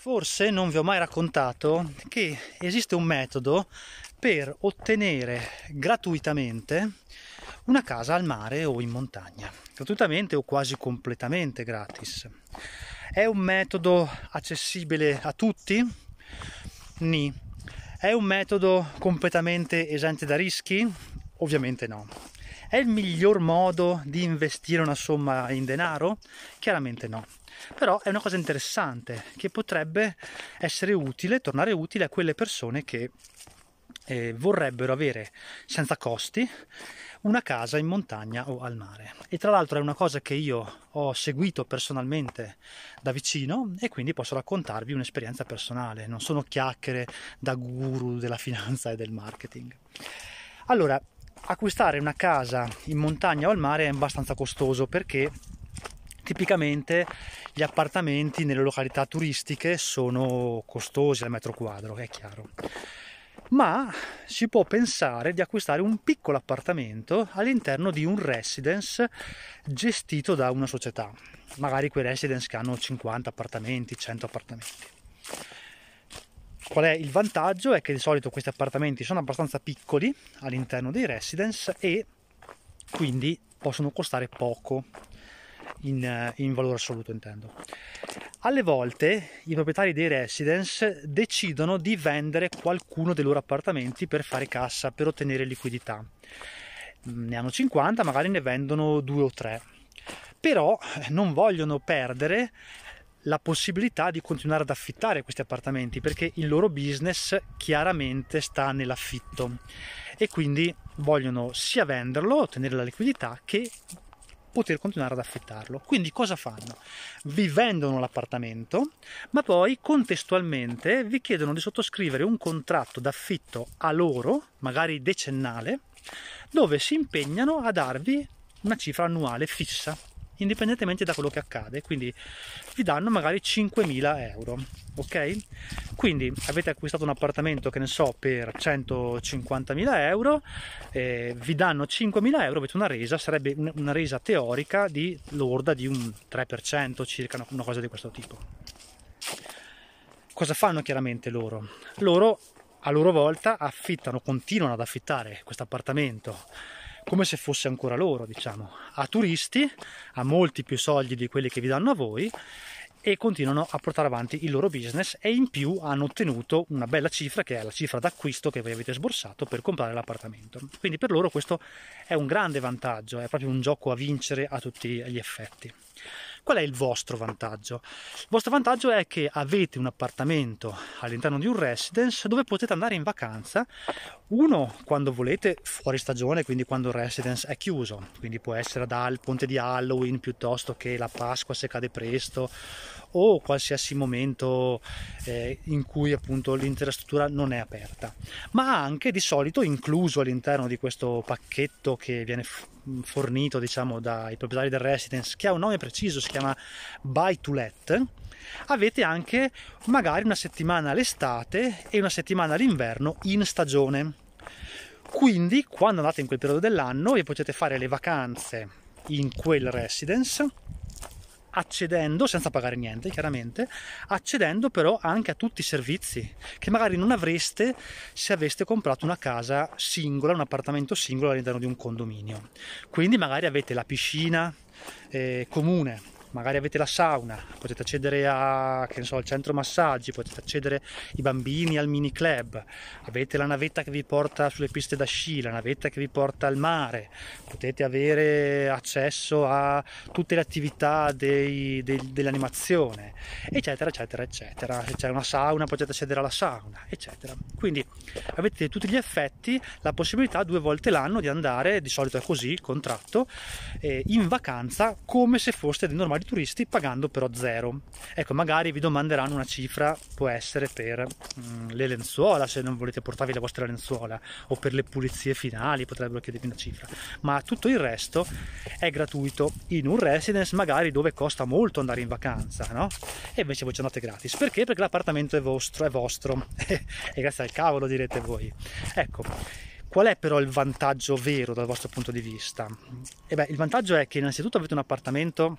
Forse non vi ho mai raccontato che esiste un metodo per ottenere gratuitamente una casa al mare o in montagna, gratuitamente o quasi completamente gratis. È un metodo accessibile a tutti? Ni. È un metodo completamente esente da rischi? Ovviamente no. È il miglior modo di investire una somma in denaro? Chiaramente no però è una cosa interessante che potrebbe essere utile, tornare utile a quelle persone che eh, vorrebbero avere senza costi una casa in montagna o al mare. E tra l'altro è una cosa che io ho seguito personalmente da vicino e quindi posso raccontarvi un'esperienza personale, non sono chiacchiere da guru della finanza e del marketing. Allora, acquistare una casa in montagna o al mare è abbastanza costoso perché tipicamente gli appartamenti nelle località turistiche sono costosi al metro quadro, è chiaro. Ma si può pensare di acquistare un piccolo appartamento all'interno di un residence gestito da una società, magari quei residence che hanno 50 appartamenti, 100 appartamenti. Qual è il vantaggio? È che di solito questi appartamenti sono abbastanza piccoli all'interno dei residence e quindi possono costare poco in, eh, in valore assoluto intendo. Alle volte i proprietari dei residence decidono di vendere qualcuno dei loro appartamenti per fare cassa, per ottenere liquidità. Ne hanno 50, magari ne vendono due o tre. Però eh, non vogliono perdere la possibilità di continuare ad affittare questi appartamenti perché il loro business chiaramente sta nell'affitto e quindi vogliono sia venderlo, ottenere la liquidità che poter continuare ad affittarlo. Quindi cosa fanno? Vi vendono l'appartamento, ma poi contestualmente vi chiedono di sottoscrivere un contratto d'affitto a loro, magari decennale, dove si impegnano a darvi una cifra annuale fissa indipendentemente da quello che accade quindi vi danno magari 5.000 euro ok? Quindi avete acquistato un appartamento che ne so per 150.000 euro eh, vi danno 5.000 euro avete una resa sarebbe una resa teorica di lorda di un 3% circa una cosa di questo tipo. Cosa fanno chiaramente loro? Loro a loro volta affittano continuano ad affittare questo appartamento come se fosse ancora loro, diciamo, a turisti, a molti più soldi di quelli che vi danno a voi e continuano a portare avanti il loro business e in più hanno ottenuto una bella cifra che è la cifra d'acquisto che voi avete sborsato per comprare l'appartamento. Quindi per loro questo è un grande vantaggio, è proprio un gioco a vincere a tutti gli effetti. Qual è il vostro vantaggio? Il vostro vantaggio è che avete un appartamento all'interno di un residence dove potete andare in vacanza, uno quando volete fuori stagione, quindi quando il residence è chiuso, quindi può essere dal ponte di Halloween piuttosto che la Pasqua se cade presto o qualsiasi momento eh, in cui appunto l'intera struttura non è aperta, ma anche di solito incluso all'interno di questo pacchetto che viene fornito diciamo dai proprietari del residence che ha un nome preciso, si chiama Buy to Let, avete anche magari una settimana all'estate e una settimana all'inverno in stagione. Quindi quando andate in quel periodo dell'anno vi potete fare le vacanze in quel residence accedendo, senza pagare niente chiaramente, accedendo però anche a tutti i servizi che magari non avreste se aveste comprato una casa singola, un appartamento singolo all'interno di un condominio. Quindi magari avete la piscina eh, comune, magari avete la sauna, potete accedere a, so, al centro massaggi, potete accedere i bambini al mini club, avete la navetta che vi porta sulle piste da sci, la navetta che vi porta al mare, potete avere accesso a tutte le attività dei, dei, dell'animazione, eccetera, eccetera, eccetera. Se c'è una sauna potete accedere alla sauna, eccetera. Quindi avete tutti gli effetti, la possibilità due volte l'anno di andare, di solito è così contratto, eh, in vacanza come se foste dei normali di turisti pagando però zero. Ecco, magari vi domanderanno una cifra, può essere per mm, le lenzuola, se non volete portarvi le vostre lenzuola, o per le pulizie finali, potrebbero chiedervi una cifra. Ma tutto il resto è gratuito in un residence, magari dove costa molto andare in vacanza, no? E invece voi ci andate gratis. Perché? Perché l'appartamento è vostro, è vostro. e grazie al cavolo direte voi. Ecco. Qual è però il vantaggio vero dal vostro punto di vista? E beh, il vantaggio è che innanzitutto avete un appartamento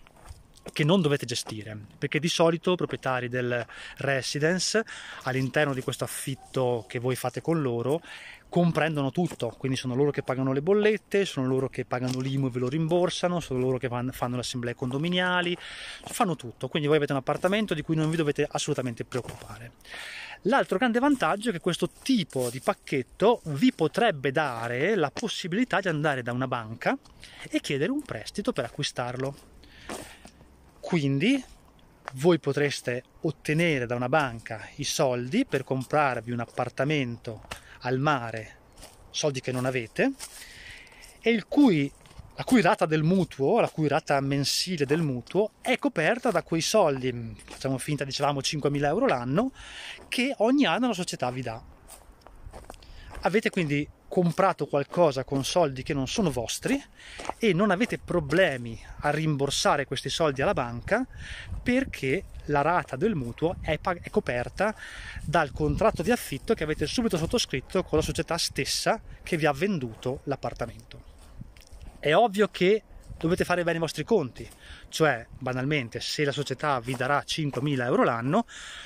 che non dovete gestire, perché di solito i proprietari del residence all'interno di questo affitto che voi fate con loro comprendono tutto, quindi sono loro che pagano le bollette, sono loro che pagano l'IMU e ve lo rimborsano, sono loro che fanno le assemblee condominiali, fanno tutto, quindi voi avete un appartamento di cui non vi dovete assolutamente preoccupare. L'altro grande vantaggio è che questo tipo di pacchetto vi potrebbe dare la possibilità di andare da una banca e chiedere un prestito per acquistarlo. Quindi voi potreste ottenere da una banca i soldi per comprarvi un appartamento al mare soldi che non avete e il cui, la cui rata del mutuo, la cui rata mensile del mutuo è coperta da quei soldi, facciamo finta dicevamo 5.000 euro l'anno, che ogni anno la società vi dà. Avete quindi comprato qualcosa con soldi che non sono vostri e non avete problemi a rimborsare questi soldi alla banca perché la rata del mutuo è, è, coperta dal contratto di affitto che avete subito sottoscritto con la società stessa che vi ha venduto l'appartamento. È ovvio che dovete fare bene i vostri conti, cioè banalmente se la società vi darà 5.000 euro l'anno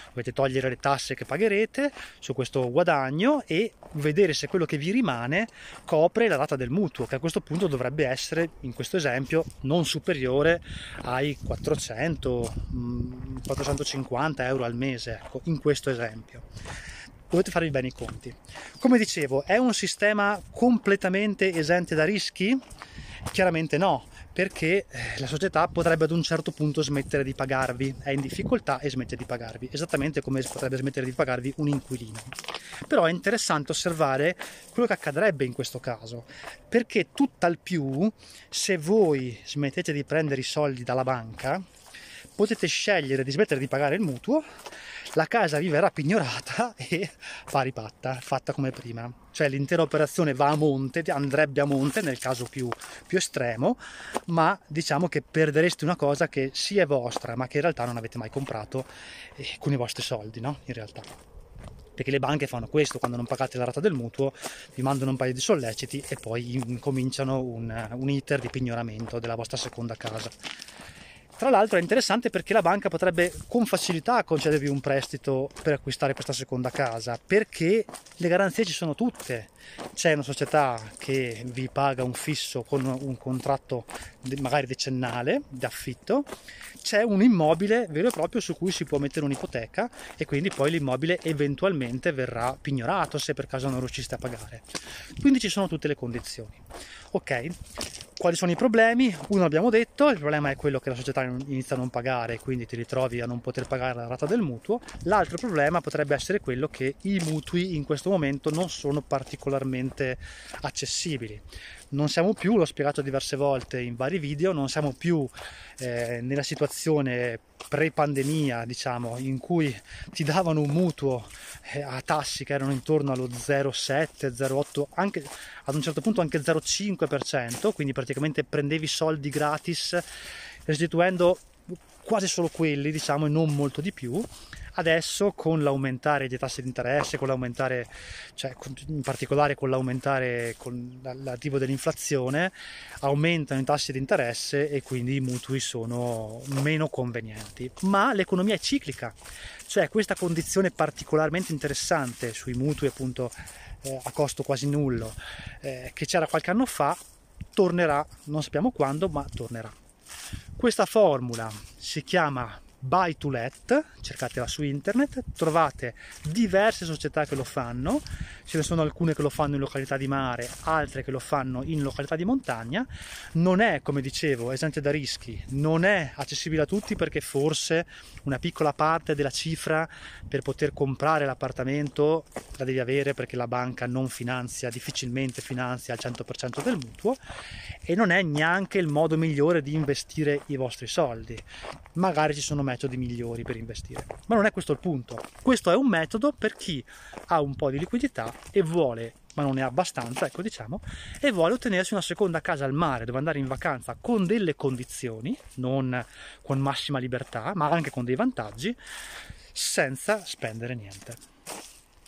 dovete togliere le tasse che pagherete su questo guadagno e vedere se quello che vi rimane copre la rata del mutuo che a questo punto dovrebbe essere in questo esempio non superiore ai 400 450 mm, euro al mese ecco, in questo esempio. Dovete farvi bene i conti. Come dicevo è un sistema completamente esente da rischi? Chiaramente no perché eh, la società potrebbe ad un certo punto smettere di pagarvi, è in difficoltà e smette di pagarvi, esattamente come potrebbe smettere di pagarvi un inquilino. Però è interessante osservare quello che accadrebbe in questo caso, perché tutt'al più se voi smettete di prendere i soldi dalla banca, potete scegliere di smettere di pagare il mutuo la casa vi verrà pignorata e pari patta, fatta come prima. Cioè l'intera operazione va a monte, andrebbe a monte nel caso più, più estremo, ma diciamo che perdereste una cosa che sì è vostra, ma che in realtà non avete mai comprato eh, con i vostri soldi, no? In realtà perché le banche fanno questo quando non pagate la rata del mutuo vi mandano un paio di solleciti e poi cominciano un, un iter di pignoramento della vostra seconda casa tra l'altro è interessante perché la banca potrebbe con facilità concedervi un prestito per acquistare questa seconda casa, perché le garanzie ci sono tutte. C'è una società che vi paga un fisso con un contratto magari decennale di affitto, c'è un immobile vero e proprio su cui si può mettere un'ipoteca e quindi poi l'immobile eventualmente verrà pignorato se per caso non riusciste a pagare. Quindi ci sono tutte le condizioni. Ok, quali sono i problemi? Uno abbiamo detto, il problema è quello che la società inizia a non pagare, quindi ti ritrovi a non poter pagare la rata del mutuo. L'altro problema potrebbe essere quello che i mutui in questo momento non sono particolarmente accessibili non siamo più, l'ho spiegato diverse volte in vari video, non siamo più eh, nella situazione pre-pandemia, diciamo, in cui ti davano un mutuo a tassi che erano intorno allo 0,7, 0,8, anche ad un certo punto anche 0,5%, quindi praticamente prendevi soldi gratis restituendo quasi solo quelli, diciamo, e non molto di più Adesso con l'aumentare dei tassi di interesse, con l'aumentare, cioè in particolare con l'aumentare con l'arrivo dell'inflazione, aumentano i tassi di interesse e quindi i mutui sono meno convenienti. Ma l'economia è ciclica, cioè questa condizione particolarmente interessante sui mutui appunto eh, a costo quasi nullo eh, che c'era qualche anno fa tornerà, non sappiamo quando, ma tornerà. Questa formula si chiama Buy to Let, cercatela su internet, trovate diverse società che lo fanno, ce ne sono alcune che lo fanno in località di mare, altre che lo fanno in località di montagna, non è, come dicevo, esente da rischi, non è accessibile a tutti perché forse una piccola parte della cifra per poter comprare l'appartamento la devi avere perché la banca non finanzia, difficilmente finanzia al 100% del mutuo e non è neanche il modo migliore di investire i vostri soldi. Magari ci sono metodi migliori per investire, ma non è questo il punto. Questo è un metodo per chi ha un po' di liquidità e vuole ma non ha abbastanza, ecco diciamo, e vuole ottenersi una seconda casa al mare dove andare in vacanza con delle condizioni, non con massima libertà, ma anche con dei vantaggi, senza spendere niente.